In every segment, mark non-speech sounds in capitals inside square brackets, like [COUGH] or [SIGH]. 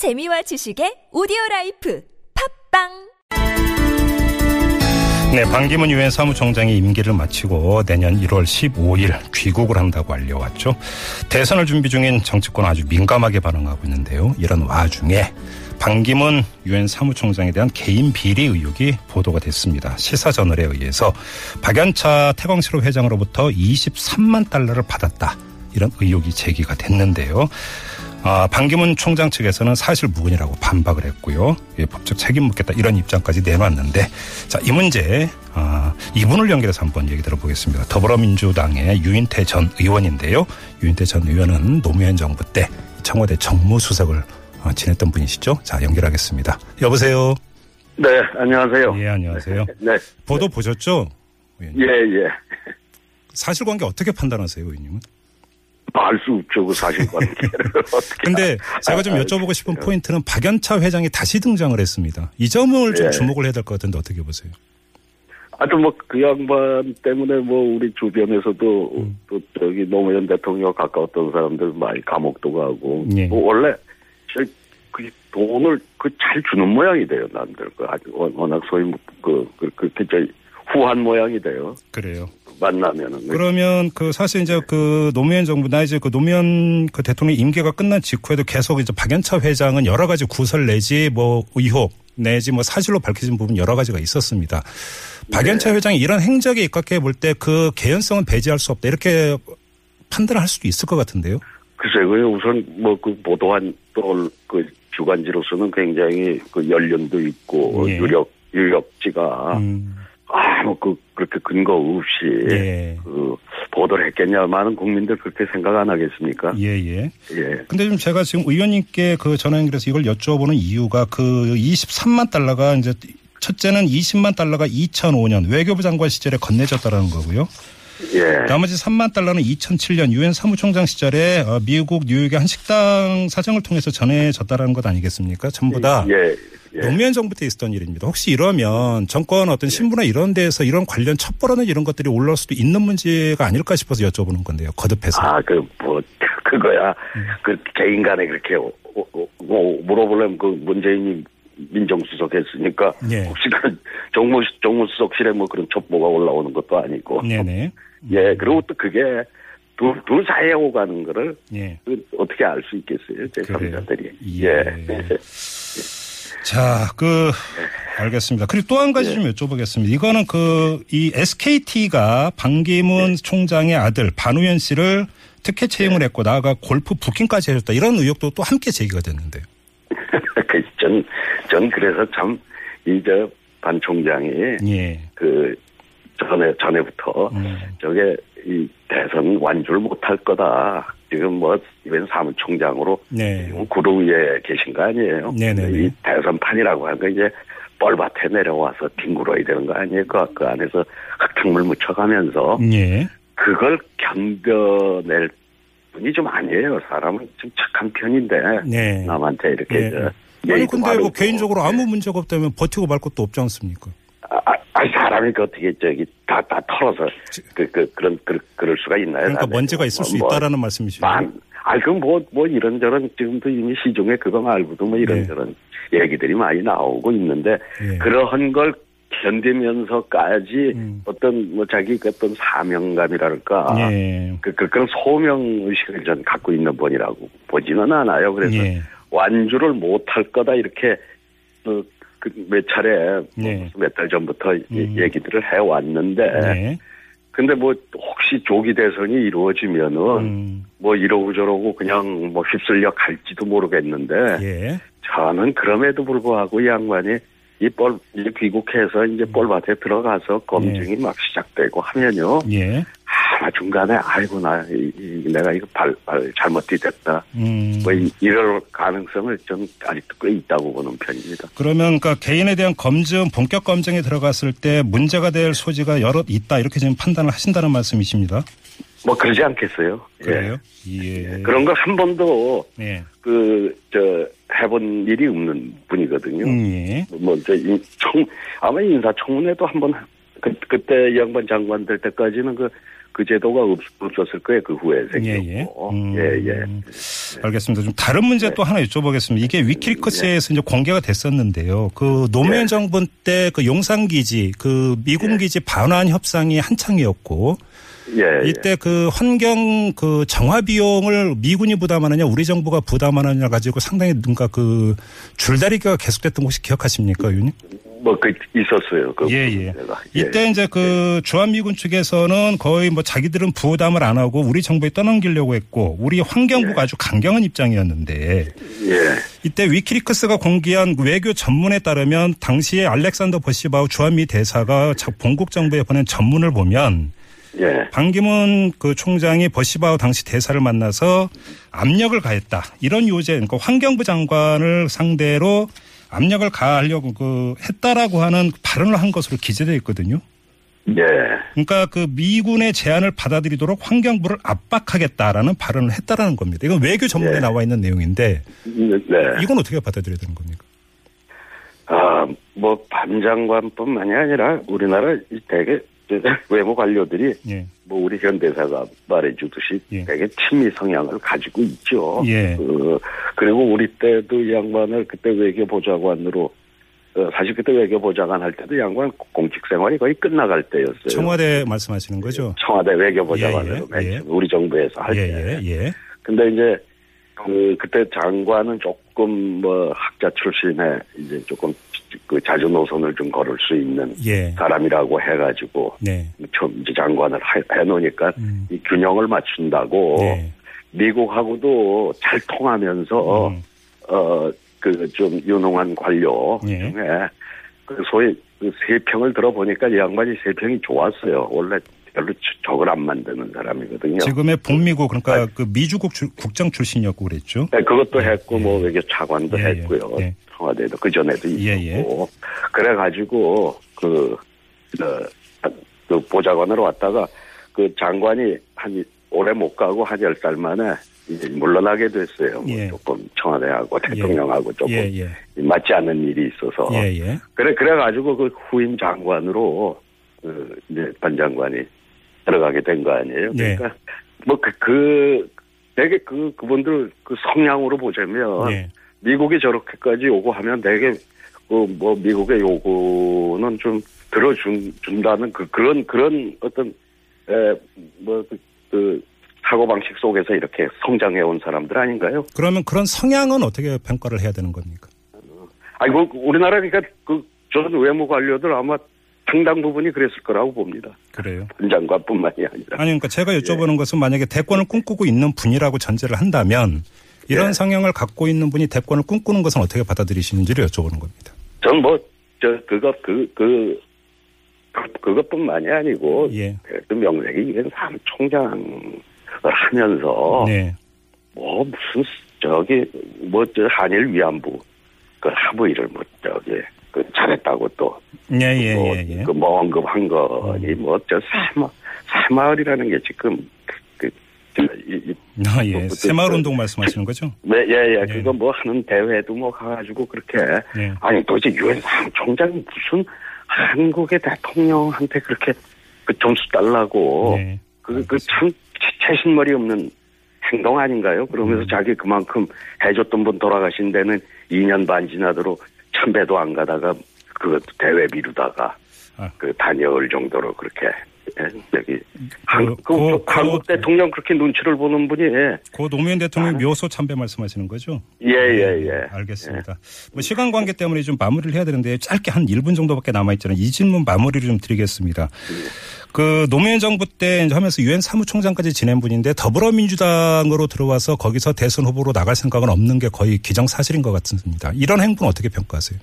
재미와 지식의 오디오 life 팟빵 네, 반기문 유엔 사무총장이 임기를 마치고 내년 1월 15일 귀국을 한다고 알려왔죠. 대선을 준비 중인 정치권 아주 민감하게 반응하고 있는데요. 이런 와중에 반기문 유엔 사무총장에 대한 개인 비리 의혹이 보도가 됐습니다. 시사저널에 의해서 박연차 태광실업 회장으로부터 23만 달러를 받았다. 이런 의혹이 제기가 됐는데요. 아, 반기문 총장 측에서는 사실 무근이라고 반박을 했고요. 예, 법적 책임 묻겠다 이런 입장까지 내놨는데 자, 이 문제 아, 이분을 연결해서 한번 얘기 들어보겠습니다. 더불어민주당의 유인태 전 의원인데요. 유인태 전 의원은 노무현 정부 때 청와대 정무수석을 어, 지냈던 분이시죠. 자, 연결하겠습니다. 여보세요. 네, 안녕하세요. 예, 안녕하세요. [LAUGHS] 네. 보도 보셨죠? 의원님? 예, 예. 사실관계 어떻게 판단하세요, 의원님은? 알수 없죠, 그 사실관계를. [LAUGHS] 근데 제가 좀 아, 여쭤보고 싶은 포인트는 박연차 회장이 다시 등장을 했습니다. 이 점을 좀 예. 주목을 해야 될 것 같은데 어떻게 보세요? 아주 뭐, 그 양반 때문에 뭐, 우리 주변에서도, 음. 또, 저기, 노무현 대통령 가까웠던 사람들 많이 감옥도 가고, 예. 뭐 원래, 저, 그 돈을 그 잘 주는 모양이 돼요, 남들. 그 아주 워- 워낙 소위, 뭐 그, 그, 그, 그, 저, 후한 모양이 돼요. 그래요. 만나면은. 그러면 그 사실 이제 그 노무현 정부나 이제 그 노무현 그 대통령 임기가 끝난 직후에도 계속 이제 박연차 회장은 여러 가지 구설 내지 뭐 의혹 내지 뭐 사실로 밝혀진 부분 여러 가지가 있었습니다. 박연차 회장이 이런 행적에 입각해 볼 때 그 개연성은 배제할 수 없다 이렇게 판단을 할 수도 있을 것 같은데요. 글쎄, 그 우선 뭐 그 보도한 또그 주간지로서는 굉장히 그 연륜도 있고 예. 유력 유력지가 음, 아뭐 그 그렇게 근거 없이 예. 그 보도를 했겠냐 많은 국민들 그렇게 생각 안 하겠습니까? 예, 예. 예. 근데 좀 제가 지금 의원님께 그 전화 연결해서 이걸 여쭤보는 이유가 그 23만 달러가 이제 첫째는 20만 달러가 2005년 외교부 장관 시절에 건네졌다라는 거고요. 예. 나머지 3만 달러는 2007년 유엔 사무총장 시절에 어, 미국 뉴욕의 한 식당 사정을 통해서 전해졌다라는 것 아니겠습니까? 전부 다 예. 예. 노무현 정부 때 있었던 일입니다. 혹시 이러면 정권 어떤 신부나 이런 데에서 이런 관련 첩보라는 이런 것들이 올라올 수도 있는 문제가 아닐까 싶어서 여쭤보는 건데요. 거듭해서. 아, 그, 뭐, [LAUGHS] 그거야. 음. 그, 개인 간에 그렇게, 오- 오- 뭐, 물어보려면 그 문재인이 민정수석 했으니까. 예. 혹시 그 정무, 정무수석실에 뭐 그런 첩보가 올라오는 것도 아니고. 네네. 예, 그리고 또 그게 둘, 둘 사이에 오가는 거를 예. 그 어떻게 알 수 있겠어요, 제 그래요. 3자들이. 예. 예. [LAUGHS] 자, 그, 알겠습니다. 그리고 또 한 가지 좀 여쭤보겠습니다. 이거는 그, 이 SKT가 반기문 총장의 아들 반우현 씨를 특혜 채용을 했고 나아가 골프 부킹까지 해줬다. 이런 의혹도 또 함께 제기가 됐는데요. 그 [LAUGHS] 전, 전 그래서 참, 이, 저, 반 총장이 예. 그, 전에, 전에부터 음. 저게 이 대선 완주를 못할 거다. 지금 뭐, 이번 사무총장으로 네. 지금 구루 위에 계신 거 아니에요? 네네네. 이 대선판이라고 하는 거 이제 뻘밭에 내려와서 뒹굴어야 되는 거 아니에요? 그, 그 안에서 흙탕물 묻혀가면서 예. 그걸 견뎌낼 분이 좀 아니에요. 사람은 좀 착한 편인데 네. 남한테 이렇게 예. 저 아니, 근데 뭐. 개인적으로 아무 문제가 없다면 버티고 말 것도 없지 않습니까? 아, 아, 아니, 사람이 그 어떻게 저기 다 다 털어서 그, 그 그런 그, 그럴 수가 있나요? 그러니까 다들? 먼지가 있을 수 뭐, 있다라는 말씀이시죠. 만, 아, 그럼 뭐, 뭐 이런저런 지금도 이미 시중에 그거 말고도 뭐 이런저런 얘기들이 많이 나오고 있는데 예. 그러한 걸 견디면서까지 음. 어떤 뭐 자기 그 어떤 사명감이랄까 예. 그, 그, 그런 소명 의식을 전 갖고 있는 분이라고 보지는 않아요. 그래서 예. 완주를 못할 거다 이렇게 어, 그 몇 차례 네. 몇달 전부터 이- 음. 얘기들을 해 왔는데 네. 근데 뭐 혹시 조기 대선이 이루어지면은 음. 뭐 이러고 저러고 그냥 뭐 휩쓸려 갈지도 모르겠는데 예. 저는 그럼에도 불구하고 이 양반이 이뻘 이제 귀국해서 이제 음. 뻘밭에 들어가서 검증이 막 시작되고 하면요 예. 아마 중간에 아이고 나 이, 이- 내가 이거 발, 발 잘못 디뎠다 음. 뭐 이- 이럴 가능성을 좀 아직도 꽤 있다고 보는 편입니다. 그러면 그러니까 개인에 대한 검증, 본격 검증에 들어갔을 때 문제가 될 소지가 여러 있다 이렇게 지금 판단을 하신다는 말씀이십니다. 뭐 그러지 않겠어요? 예. 그래요? 예. 그런 걸 한 번도 네. 그저 해본 일이 없는 분이거든요. 음, 예. 뭐저 총 아마 인사청문회도 한번 그, 그때 이 양반 장관 될 때까지는 그 그 제도가 없, 없었을 거예요. 그 후에 예, 생겼고. 예. 음, 예, 예. 알겠습니다. 좀 다른 문제 네. 또 하나 여쭤보겠습니다. 이게 위키리커스에서 이제 공개가 됐었는데요. 그 노무현 네. 정부 때 그 용산기지, 그 미군 기지 반환 협상이 한창이었고 예, 예. 이때 그 환경 그 정화 비용을 미군이 부담하느냐 우리 정부가 부담하느냐 가지고 상당히 뭔가 그 줄다리기가 계속됐던 거 혹시 기억하십니까, 의원님? 뭐, 그, 있었어요. 그 예, 예. 문제가. 예. 이때 이제 그 주한 미군 측에서는 거의 뭐 자기들은 부담을 안 하고 우리 정부에 떠넘기려고 했고 우리 환경부가 아주 강경한 입장이었는데 예. 이때 위키리크스가 공개한 외교 전문에 따르면 당시에 알렉산더 버시바우 주한미 대사가 자- 본국 정부에 보낸 전문을 보면 예. 반기문 그 총장이 버시바우 당시 대사를 만나서 압력을 가했다. 이런 요제, 그러니까 환경부 장관을 상대로 압력을 가하려고 그 했다라고 하는 발언을 한 것으로 기재되어 있거든요. 예. 그러니까 그 미군의 제안을 받아들이도록 환경부를 압박하겠다라는 발언을 했다라는 겁니다. 이건 외교 전문에 예. 나와 있는 내용인데 네. 이건 어떻게 받아들여야 되는 겁니까? 아, 뭐, 반장관뿐만이 아니라 우리나라 이 대개 [LAUGHS] 외모 관료들이 예. 뭐 우리 현대사가 말해주듯이 예. 되게 친미 성향을 가지고 있죠. 예. 그, 그리고 우리 때도 이 양반을 그때 외교보좌관으로 어, 사실 그때 외교보좌관 할 때도 이 양반 공직 생활이 거의 끝나갈 때였어요. 청와대 말씀하시는 거죠? 청와대 외교보좌관으로 예, 예, 맨 예. 우리 정부에서 할 예, 때. 예, 예. 근데 이제 그 그때 장관은 조금 뭐 학자 출신에 이제 조금 그 자주 노선을 좀 걸을 수 있는 예. 사람이라고 해가지고 네. 처음 이제 장관을 해, 해놓으니까 음. 이 균형을 맞춘다고 네. 미국하고도 잘 통하면서 음. 어그 좀 유능한 관료 예. 중에 그 소위 그 세평을 들어보니까 이 양반이 세평이 좋았어요. 원래 별로 저- 적을 안 만드는 사람이거든요. 지금의 북미국 그러니까 그 미주국 주- 국장 출신이었고 그랬죠. 네, 그것도 예, 했고 예. 뭐 외교 차관도 예, 예, 했고요. 예. 청와대도 그 전에도 예, 있었고 그래 가지고 그, 어, 그 보좌관으로 왔다가 그 장관이 한 오래 못 가고 한 열 달 만에 이제 물러나게 됐어요. 뭐 예. 조금 청와대하고 대통령하고 조금 예, 예. 맞지 않는 일이 있어서 예, 예. 그래 그래 가지고 그 후임 장관으로 그 이제 반 장관이 들어가게 된 거 아니에요. 네. 그러니까 뭐그 그 되게 그 그분들 그 성향으로 보자면 예. 미국이 저렇게까지 요구하면 되게 그뭐 미국의 요구는 좀 들어준 준다는 그 그런 그런 어떤 에뭐그 그 사고 방식 속에서 이렇게 성장해 온 사람들 아닌가요? 그러면 그런 성향은 어떻게 평가를 해야 되는 겁니까? 아니 그 우리나라 그러니까 그 저는 외무 관료들 아마 상당 부분이 그랬을 거라고 봅니다. 그래요. 장관뿐만이 아니라. 아니 그러니까 제가 여쭤보는 것은 만약에 대권을 꿈꾸고 있는 분이라고 전제를 한다면 이런 예. 성향을 갖고 있는 분이 대권을 꿈꾸는 것은 어떻게 받아들이시는지를 여쭤보는 겁니다. 전 뭐 저 그거 그그 그것뿐만이 아니고 예. 그 명색이 이게 사무총장을 하면서 네. 뭐 무슨 저기 뭐 저 한일 위안부 그 합의 일을 뭐 저기 그 잘했다고 또 예, 예, 뭐, 예, 예. 그뭐 언급한 거니 뭐저 새마 새마을이라는 게 지금 그, 그 이, 이, 아, 예. 뭐, 새마을 그- 운동 말씀하시는 거죠? 네, 예, 예, 예. 그거 뭐 하는 대회도 뭐 가가지고 그렇게 예. 아니 도대체 유엔 사무총장이 무슨 한국의 대통령한테 그렇게 그 점수 달라고 네. 그그참 채신머리 없는 행동 아닌가요? 그러면서 음. 자기 그만큼 해줬던 분 돌아가신 데는 2년 반 지나도록 천배도 안 가다가 그것도 대회 미루다가 아. 그 다녀올 정도로 그렇게 예, 여기 한, 그, 그- 그- 한국 대통령 그렇게 눈치를 보는 분이 예, 고 노무현 대통령 묘소 참배 말씀하시는 거죠? 예, 예, 예. 알겠습니다. 뭐 시간 관계 때문에 좀 마무리를 해야 되는데 짧게 한 1분 정도밖에 남아 있잖아요. 이 질문 마무리를 좀 드리겠습니다. 그 노무현 정부 때 하면서 유엔 사무총장까지 지낸 분인데 더불어민주당으로 들어와서 거기서 대선 후보로 나갈 생각은 없는 게 거의 기정사실인 것 같습니다. 이런 행보는 어떻게 평가하세요?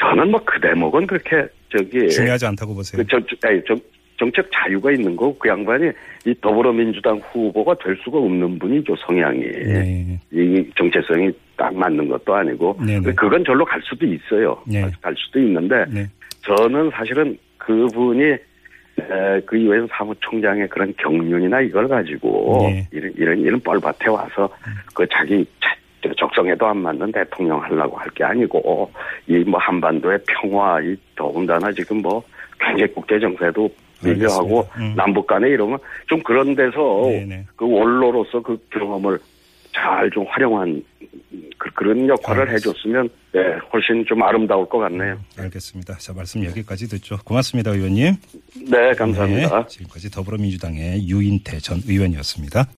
저는 뭐 그 대목은 그렇게 저기 중요하지 않다고 보세요. 그 정, 아니, 정, 정책 자유가 있는 거고 그 양반이 이 더불어민주당 후보가 될 수가 없는 분이죠 성향이 네. 이 정체성이 딱 맞는 것도 아니고 네 네. 그건 절로 갈 수도 있어요 네. 갈 수도 있는데 네. 저는 사실은 그분이 에, 그 유엔 사무총장의 그런 경륜이나 이걸 가지고 네. 이런 이런 이런 뻘밭에 와서 그 자기 적성에도 안 맞는 대통령 하려고 할 게 아니고 이 뭐 한반도의 평화 이 더군다나 지금 뭐 굉장히 국제 정세도 알겠습니다. 음. 남북 간에 이러면 좀 그런 데서 네네. 그 원로로서 그 경험을 잘 좀 활용한 그, 런 역할을 알겠습니다. 해줬으면 네, 훨씬 좀 아름다울 것 같네요. 알겠습니다. 자, 말씀 여기까지 듣죠. 고맙습니다, 의원님. 네, 감사합니다. 네, 지금까지 더불어민주당의 유인태 전 의원이었습니다.